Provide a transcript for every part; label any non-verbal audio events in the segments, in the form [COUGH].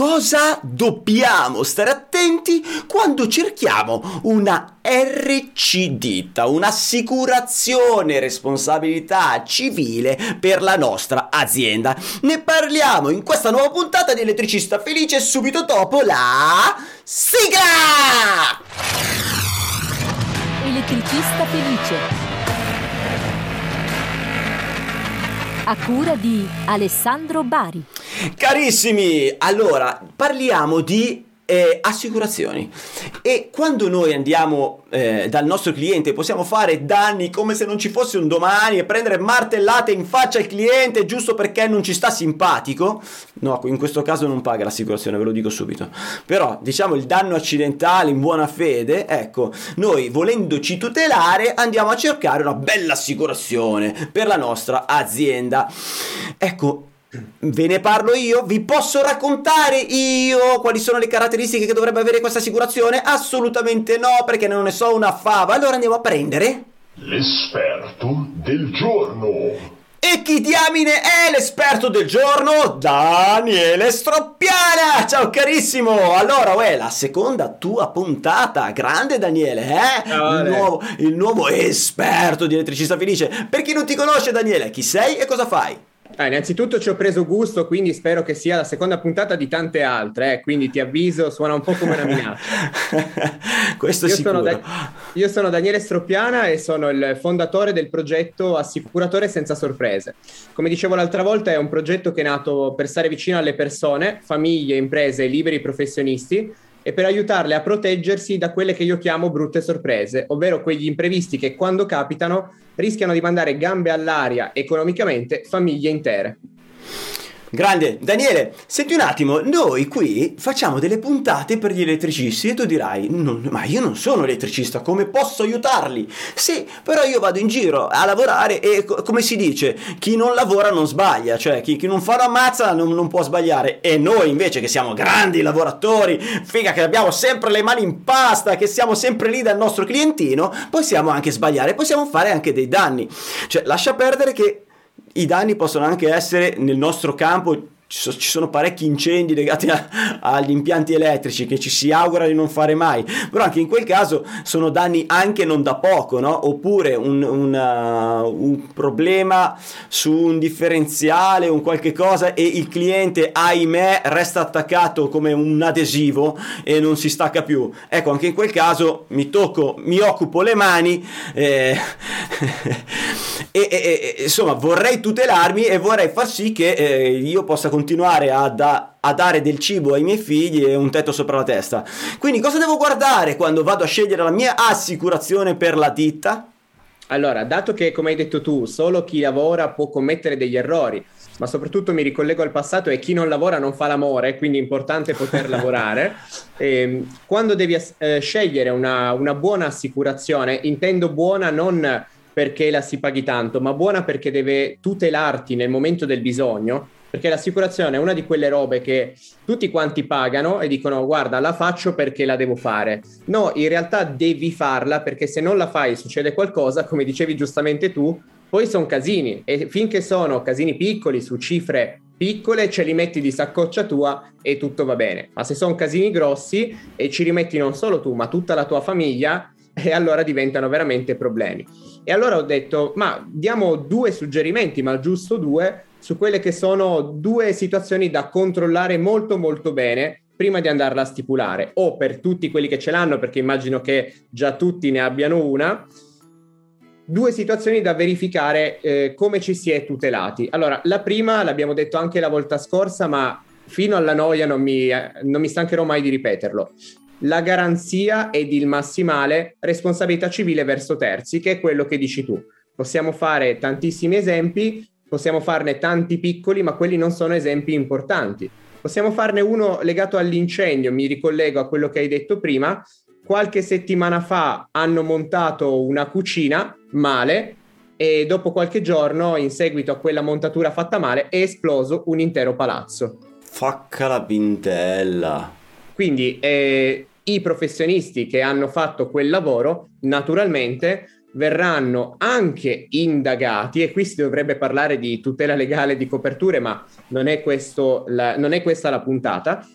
cosa dobbiamo stare attenti quando cerchiamo una RC ditta, un'assicurazione responsabilità civile per la nostra azienda. Ne parliamo in questa nuova puntata di Elettricista Felice subito dopo la sigla! Elettricista Felice a cura di Alessandro Bari. Carissimi, allora parliamo di eh, assicurazioni. E quando noi andiamo eh, dal nostro cliente possiamo fare danni come se non ci fosse un domani e prendere martellate in faccia al cliente giusto perché non ci sta simpatico, no, in questo caso non paga l'assicurazione, ve lo dico subito. Però diciamo il danno accidentale in buona fede, ecco, noi volendoci tutelare andiamo a cercare una bella assicurazione per la nostra azienda. Ecco, Ve ne parlo io? Vi posso raccontare io quali sono le caratteristiche che dovrebbe avere questa assicurazione? Assolutamente no, perché non ne so una fava. Allora andiamo a prendere l'esperto del giorno. E chi diamine è l'esperto del giorno? Daniele Stroppiana! Ciao carissimo! Allora, uè, la seconda tua puntata. Grande Daniele, eh? il, nuovo, il nuovo esperto di elettricista felice. Per chi non ti conosce, Daniele, chi sei e cosa fai? Ah, innanzitutto ci ho preso gusto, quindi spero che sia la seconda puntata di tante altre, eh, quindi ti avviso, suona un po' come una minaccia. [LAUGHS] Questo io sono, da- io sono Daniele Stroppiana e sono il fondatore del progetto Assicuratore senza sorprese. Come dicevo l'altra volta, è un progetto che è nato per stare vicino alle persone, famiglie, imprese, liberi professionisti e per aiutarle a proteggersi da quelle che io chiamo brutte sorprese, ovvero quegli imprevisti che quando capitano rischiano di mandare gambe all'aria economicamente famiglie intere. Grande, Daniele, senti un attimo, noi qui facciamo delle puntate per gli elettricisti e tu dirai, ma io non sono elettricista, come posso aiutarli? Sì, però io vado in giro a lavorare e come si dice, chi non lavora non sbaglia, cioè chi, chi non fa una mazza non, non, può sbagliare e noi invece che siamo grandi lavoratori, figa che abbiamo sempre le mani in pasta, che siamo sempre lì dal nostro clientino, possiamo anche sbagliare, possiamo fare anche dei danni. Cioè lascia perdere che i danni possono anche essere nel nostro campo ci, sono parecchi incendi legati a, agli impianti elettrici che ci si augura di non fare mai, però anche in quel caso sono danni anche non da poco, no? oppure un, una, uh, un problema su un differenziale, un qualche cosa e il cliente, ahimè, resta attaccato come un adesivo e non si stacca più. Ecco, anche in quel caso mi tocco, mi occupo le mani eh, [LAUGHS] e, e, e, insomma vorrei tutelarmi e vorrei far sì che eh, io possa continuare continuare a, da, a, dare del cibo ai miei figli e un tetto sopra la testa. Quindi cosa devo guardare quando vado a scegliere la mia assicurazione per la ditta? Allora, dato che come hai detto tu, solo chi lavora può commettere degli errori, ma soprattutto mi ricollego al passato e chi non lavora non fa l'amore, quindi è importante poter [LAUGHS] lavorare. E, ehm, quando devi eh, scegliere una, una buona assicurazione, intendo buona non perché la si paghi tanto, ma buona perché deve tutelarti nel momento del bisogno, perché l'assicurazione è una di quelle robe che tutti quanti pagano e dicono guarda la faccio perché la devo fare. No, in realtà devi farla perché se non la fai succede qualcosa, come dicevi giustamente tu, poi sono casini e finché sono casini piccoli su cifre piccole ce li metti di saccoccia tua e tutto va bene. Ma se sono casini grossi e ci rimetti non solo tu ma tutta la tua famiglia, [LAUGHS] e allora diventano veramente problemi. E allora ho detto, ma diamo due suggerimenti, ma giusto due, su quelle che sono due situazioni da controllare molto molto bene prima di andarla a stipulare o per tutti quelli che ce l'hanno perché immagino che già tutti ne abbiano una due situazioni da verificare eh, come ci si è tutelati. Allora la prima l'abbiamo detto anche la volta scorsa ma fino alla noia non mi, non mi stancherò mai di ripeterlo. La garanzia ed il massimale responsabilità civile verso terzi che è quello che dici tu. Possiamo fare tantissimi esempi Possiamo farne tanti piccoli, ma quelli non sono esempi importanti. Possiamo farne uno legato all'incendio, mi ricollego a quello che hai detto prima. Qualche settimana fa hanno montato una cucina male e dopo qualche giorno, in seguito a quella montatura fatta male, è esploso un intero palazzo. Facca la pintella. Quindi eh, i professionisti che hanno fatto quel lavoro, naturalmente, verranno anche indagati e qui si dovrebbe parlare di tutela legale di coperture, ma non è, questo la, non è questa la puntata,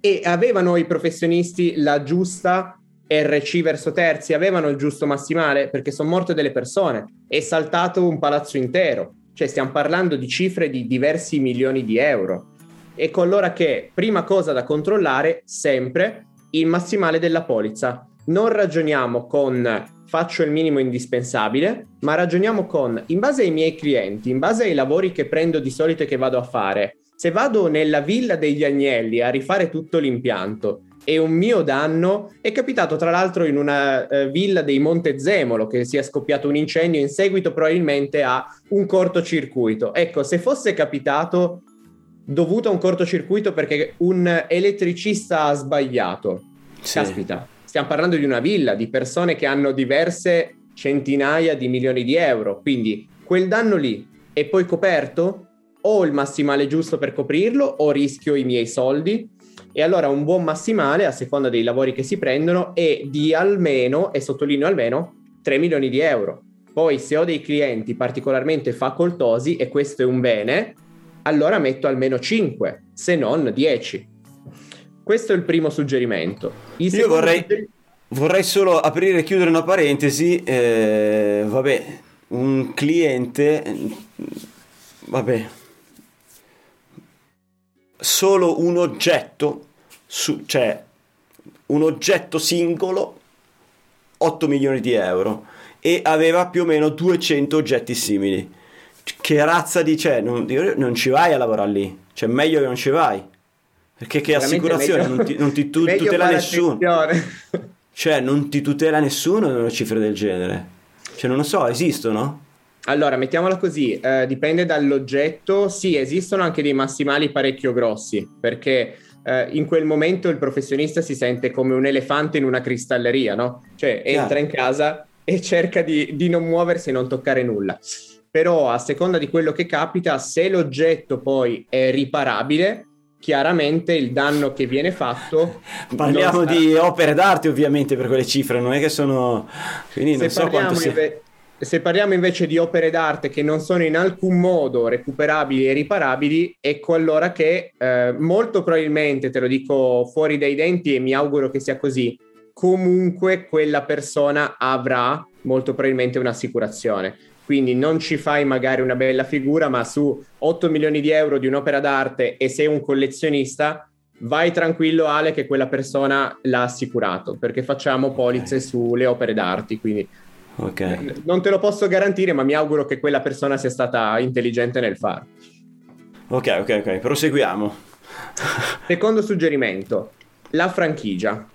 E avevano i professionisti la giusta RC verso terzi, avevano il giusto massimale perché sono morte delle persone, è saltato un palazzo intero, cioè stiamo parlando di cifre di diversi milioni di euro. Ecco allora che prima cosa da controllare sempre il massimale della polizza. Non ragioniamo con faccio il minimo indispensabile, ma ragioniamo con in base ai miei clienti, in base ai lavori che prendo di solito e che vado a fare. Se vado nella villa degli agnelli a rifare tutto l'impianto e un mio danno è capitato tra l'altro in una uh, villa dei Montezemolo che si è scoppiato un incendio in seguito probabilmente a un cortocircuito. Ecco, se fosse capitato dovuto a un cortocircuito perché un elettricista ha sbagliato. Sì. Caspita, stiamo parlando di una villa, di persone che hanno diverse centinaia di milioni di euro, quindi quel danno lì è poi coperto? Ho il massimale giusto per coprirlo o rischio i miei soldi? E allora un buon massimale, a seconda dei lavori che si prendono, è di almeno, e sottolineo almeno, 3 milioni di euro. Poi se ho dei clienti particolarmente facoltosi, e questo è un bene, allora metto almeno 5, se non 10. Questo è il primo suggerimento. Il Io vorrei, suggerimento... vorrei, solo aprire e chiudere una parentesi. Eh, vabbè, un cliente, vabbè, solo un oggetto, su, cioè un oggetto singolo, 8 milioni di euro e aveva più o meno 200 oggetti simili che razza di c'è? Non, non ci vai a lavorare lì, cioè meglio che non ci vai. Perché che assicurazione meglio, non ti, non ti tu, tutela nessuno. Cioè, non ti tutela nessuno una cifra del genere. Cioè, non lo so, esistono? Allora, mettiamola così, eh, dipende dall'oggetto. Sì, esistono anche dei massimali parecchio grossi, perché eh, in quel momento il professionista si sente come un elefante in una cristalleria, no? Cioè, entra Chiaro. in casa e cerca di, di non muoversi e non toccare nulla però a seconda di quello che capita, se l'oggetto poi è riparabile, chiaramente il danno che viene fatto. Parliamo sarà... di opere d'arte, ovviamente, per quelle cifre, non è che sono. Quindi non se so quanto sia. Inve... Se parliamo invece di opere d'arte che non sono in alcun modo recuperabili e riparabili, ecco allora che eh, molto probabilmente, te lo dico fuori dai denti e mi auguro che sia così, comunque quella persona avrà molto probabilmente un'assicurazione quindi non ci fai magari una bella figura, ma su 8 milioni di euro di un'opera d'arte e sei un collezionista, vai tranquillo Ale che quella persona l'ha assicurato, perché facciamo polizze sulle opere d'arte, quindi okay. non te lo posso garantire, ma mi auguro che quella persona sia stata intelligente nel farlo. Ok, ok, ok, proseguiamo. Secondo suggerimento, la franchigia.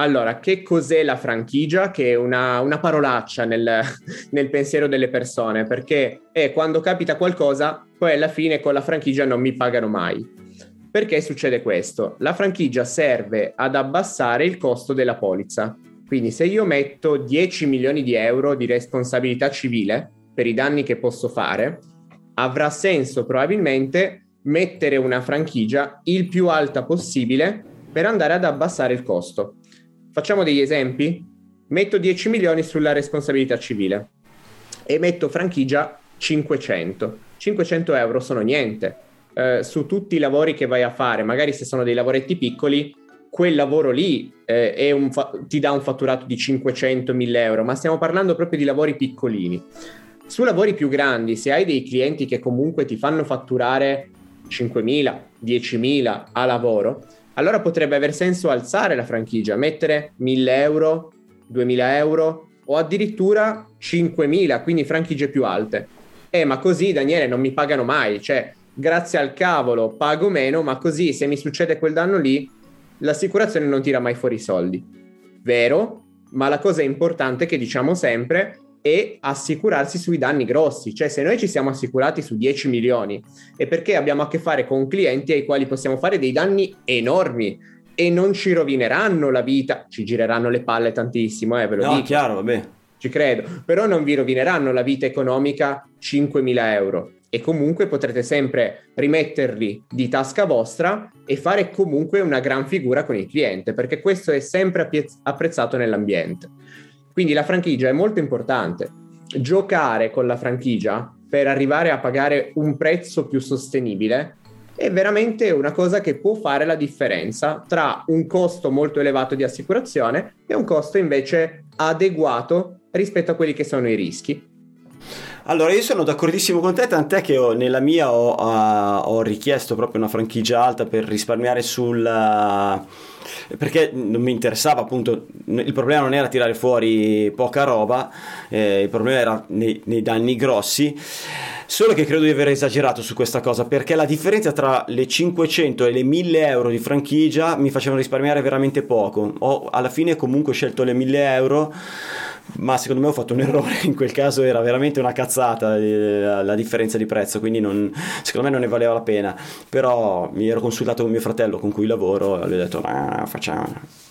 Allora, che cos'è la franchigia? Che è una, una parolaccia nel, [LAUGHS] nel, pensiero delle persone, perché è quando capita qualcosa, poi alla fine con la franchigia non mi pagano mai. Perché succede questo? La franchigia serve ad abbassare il costo della polizza. Quindi se io metto 10 milioni di euro di responsabilità civile per i danni che posso fare, avrà senso probabilmente mettere una franchigia il più alta possibile per andare ad abbassare il costo. Facciamo degli esempi? Metto 10 milioni sulla responsabilità civile e metto franchigia 500. 500 euro sono niente. Eh, su tutti i lavori che vai a fare, magari se sono dei lavoretti piccoli, quel lavoro lì eh, fa- ti dà un fatturato di 500-1000 euro, ma stiamo parlando proprio di lavori piccolini. Su lavori più grandi, se hai dei clienti che comunque ti fanno fatturare 5.000, 10.000 a lavoro, allora potrebbe aver senso alzare la franchigia, mettere 1000 euro, 2000 euro o addirittura 5000, quindi franchigie più alte. Eh, ma così Daniele non mi pagano mai, cioè grazie al cavolo pago meno, ma così se mi succede quel danno lì, l'assicurazione non tira mai fuori i soldi. Vero? Ma la cosa importante che diciamo sempre e assicurarsi sui danni grossi. Cioè, se noi ci siamo assicurati su 10 milioni è perché abbiamo a che fare con clienti ai quali possiamo fare dei danni enormi e non ci rovineranno la vita, ci gireranno le palle tantissimo, eh, ve lo no, dico. chiaro, vabbè. Ci credo, però non vi rovineranno la vita economica 5.000 euro e comunque potrete sempre rimetterli di tasca vostra e fare comunque una gran figura con il cliente, perché questo è sempre apprezzato nell'ambiente. Quindi la franchigia è molto importante. Giocare con la franchigia per arrivare a pagare un prezzo più sostenibile è veramente una cosa che può fare la differenza tra un costo molto elevato di assicurazione e un costo invece adeguato rispetto a quelli che sono i rischi. Allora, io sono d'accordissimo con te, tant'è che ho, nella mia ho, uh, ho, richiesto proprio una franchigia alta per risparmiare sul... Uh, perché non mi interessava appunto, il problema non era tirare fuori poca roba, eh, il problema era nei, nei danni grossi. Solo che credo di aver esagerato su questa cosa perché la differenza tra le 500 e le 1000 euro di franchigia mi facevano risparmiare veramente poco. Ho alla fine comunque scelto le 1000 euro ma secondo me ho fatto un errore in quel caso era veramente una cazzata eh, la differenza di prezzo quindi non, secondo me non ne valeva la pena. Però mi ero consultato con mio fratello con cui lavoro e gli ho detto nah, facciamo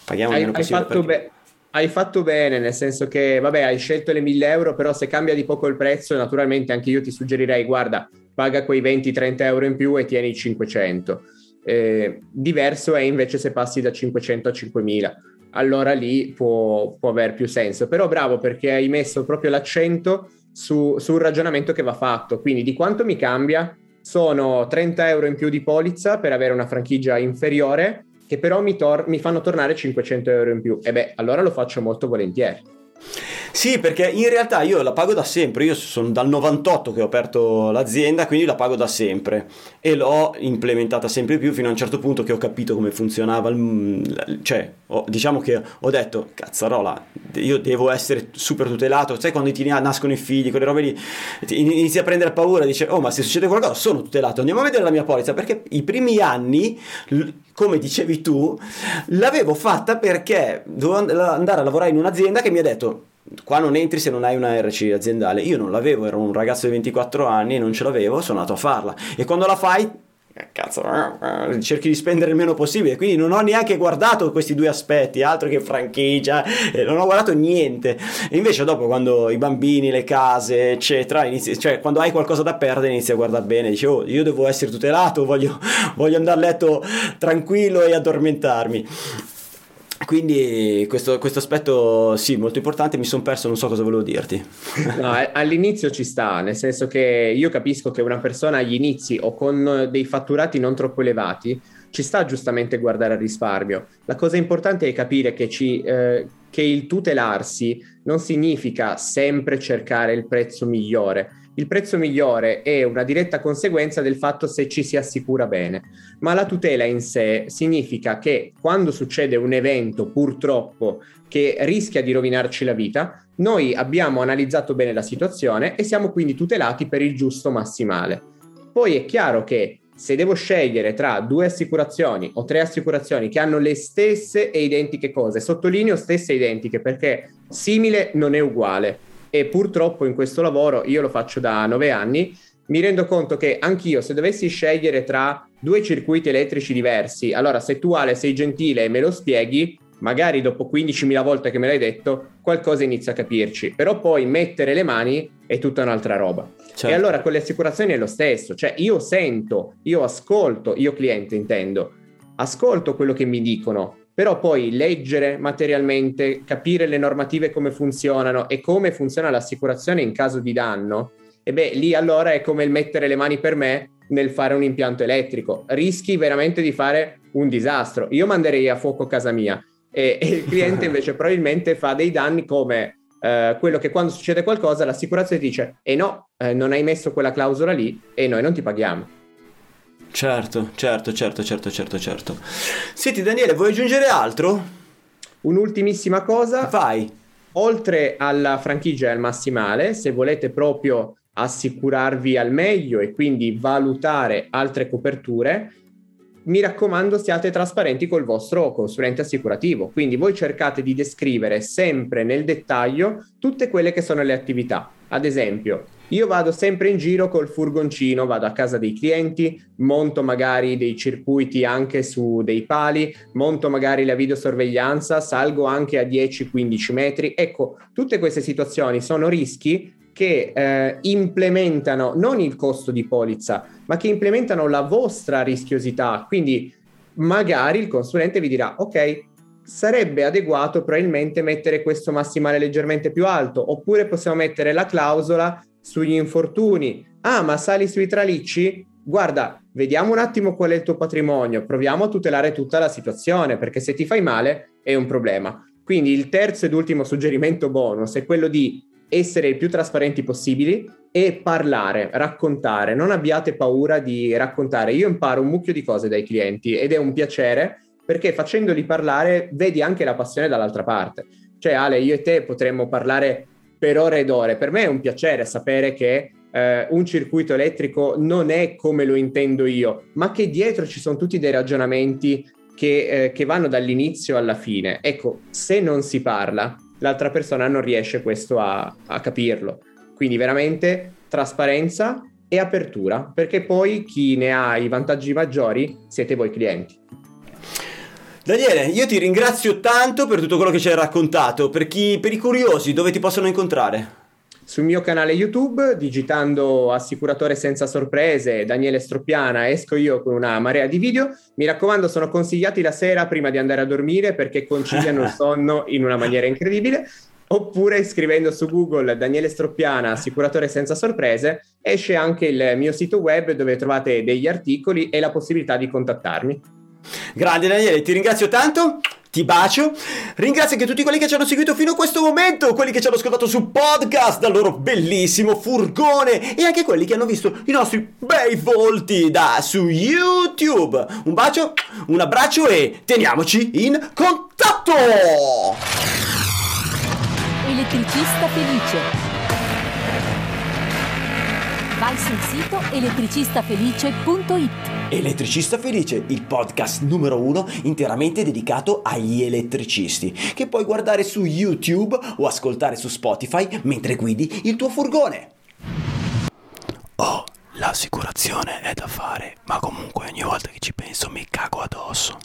paghiamo hai, meno hai fatto, be- hai fatto bene nel senso che vabbè hai scelto le 1000 euro però se cambia di poco il prezzo naturalmente anche io ti suggerirei guarda paga quei 20-30 euro in più e tieni i 500 eh, diverso è invece se passi da 500 a 5000 allora lì può, può aver più senso. Però bravo perché hai messo proprio l'accento su, sul ragionamento che va fatto. Quindi di quanto mi cambia? Sono 30 euro in più di polizza per avere una franchigia inferiore che però mi, tor- mi fanno tornare 500 euro in più. E beh, allora lo faccio molto volentieri. Sì, perché in realtà io la pago da sempre, io sono dal 98 che ho aperto l'azienda, quindi la pago da sempre e l'ho implementata sempre più fino a un certo punto che ho capito come funzionava, il, cioè ho, diciamo che ho detto, cazzarola, io devo essere super tutelato, sai quando ti nascono i figli, quelle robe lì, inizi a prendere paura, dice, oh ma se succede qualcosa sono tutelato, andiamo a vedere la mia polizza, perché i primi anni come dicevi tu, l'avevo fatta perché dovevo andare a lavorare in un'azienda che mi ha detto qua non entri se non hai una RC aziendale. Io non l'avevo, ero un ragazzo di 24 anni e non ce l'avevo, sono andato a farla. E quando la fai, eh, cazzo, eh, eh, cerchi di spendere il meno possibile. Quindi non ho neanche guardato questi due aspetti, altro che franchigia, non ho guardato niente. E invece dopo, quando i bambini, le case, eccetera, inizi, cioè quando hai qualcosa da perdere, inizi a guardare bene, dici, oh, io devo essere tutelato, voglio, voglio andare a letto tranquillo e addormentarmi. Quindi questo, questo, aspetto sì, molto importante, mi sono perso, non so cosa volevo dirti. No, all'inizio ci sta, nel senso che io capisco che una persona agli inizi o con dei fatturati non troppo elevati ci sta giustamente guardare al risparmio. La cosa importante è capire che, ci, eh, che il tutelarsi non significa sempre cercare il prezzo migliore, il prezzo migliore è una diretta conseguenza del fatto se ci si assicura bene, ma la tutela in sé significa che quando succede un evento purtroppo che rischia di rovinarci la vita, noi abbiamo analizzato bene la situazione e siamo quindi tutelati per il giusto massimale. Poi è chiaro che se devo scegliere tra due assicurazioni o tre assicurazioni che hanno le stesse e identiche cose, sottolineo stesse e identiche perché simile non è uguale e purtroppo in questo lavoro, io lo faccio da nove anni, mi rendo conto che anch'io se dovessi scegliere tra due circuiti elettrici diversi, allora se tu Ale sei gentile e me lo spieghi, magari dopo 15.000 volte che me l'hai detto, qualcosa inizia a capirci, però poi mettere le mani è tutta un'altra roba. Certo. E allora con le assicurazioni è lo stesso, cioè io sento, io ascolto, io cliente intendo, ascolto quello che mi dicono, però poi leggere materialmente, capire le normative come funzionano e come funziona l'assicurazione in caso di danno, e beh, lì allora è come il mettere le mani per me nel fare un impianto elettrico. Rischi veramente di fare un disastro. Io manderei a fuoco casa mia e, e il cliente [LAUGHS] invece probabilmente fa dei danni come eh, quello che quando succede qualcosa l'assicurazione dice e eh no, eh, non hai messo quella clausola lì e noi non ti paghiamo. Certo, certo, certo, certo, certo, certo. Senti Daniele, vuoi aggiungere altro? Un'ultimissima cosa. Vai. Oltre alla franchigia e al massimale, se volete proprio assicurarvi al meglio e quindi valutare altre coperture, mi raccomando siate trasparenti col vostro consulente assicurativo. Quindi voi cercate di descrivere sempre nel dettaglio tutte quelle che sono le attività. Ad esempio, io vado sempre in giro col furgoncino, vado a casa dei clienti, monto magari dei circuiti anche su dei pali, monto magari la videosorveglianza, salgo anche a 10-15 metri. Ecco, tutte queste situazioni sono rischi che eh, implementano non il costo di polizza, ma che implementano la vostra rischiosità. Quindi magari il consulente vi dirà, ok, sarebbe adeguato probabilmente mettere questo massimale leggermente più alto, oppure possiamo mettere la clausola sugli infortuni. Ah, ma sali sui tralicci? Guarda, vediamo un attimo qual è il tuo patrimonio, proviamo a tutelare tutta la situazione, perché se ti fai male è un problema. Quindi il terzo ed ultimo suggerimento bonus è quello di essere il più trasparenti possibili e parlare, raccontare. Non abbiate paura di raccontare. Io imparo un mucchio di cose dai clienti ed è un piacere perché facendoli parlare vedi anche la passione dall'altra parte. Cioè Ale, io e te potremmo parlare per ore ed ore. Per me è un piacere sapere che eh, un circuito elettrico non è come lo intendo io, ma che dietro ci sono tutti dei ragionamenti che, eh, che vanno dall'inizio alla fine. Ecco, se non si parla, l'altra persona non riesce questo a, a capirlo. Quindi veramente trasparenza e apertura, perché poi chi ne ha i vantaggi maggiori siete voi clienti. Daniele, io ti ringrazio tanto per tutto quello che ci hai raccontato. Per, chi, per i curiosi, dove ti possono incontrare? Sul mio canale YouTube, digitando assicuratore senza sorprese, Daniele Stroppiana, esco io con una marea di video. Mi raccomando, sono consigliati la sera prima di andare a dormire perché conciliano il [LAUGHS] sonno in una maniera incredibile. Oppure scrivendo su Google Daniele Stroppiana, assicuratore senza sorprese, esce anche il mio sito web dove trovate degli articoli e la possibilità di contattarmi. Grande Daniele, ti ringrazio tanto ti bacio. Ringrazio anche tutti quelli che ci hanno seguito fino a questo momento, quelli che ci hanno ascoltato su podcast dal loro bellissimo furgone e anche quelli che hanno visto i nostri bei volti da su YouTube. Un bacio, un abbraccio e teniamoci in contatto! Elettricista felice vai sul sito elettricistafelice.it. Elettricista Felice, il podcast numero uno interamente dedicato agli elettricisti, che puoi guardare su YouTube o ascoltare su Spotify mentre guidi il tuo furgone. Oh, l'assicurazione è da fare, ma comunque ogni volta che ci penso mi cago addosso.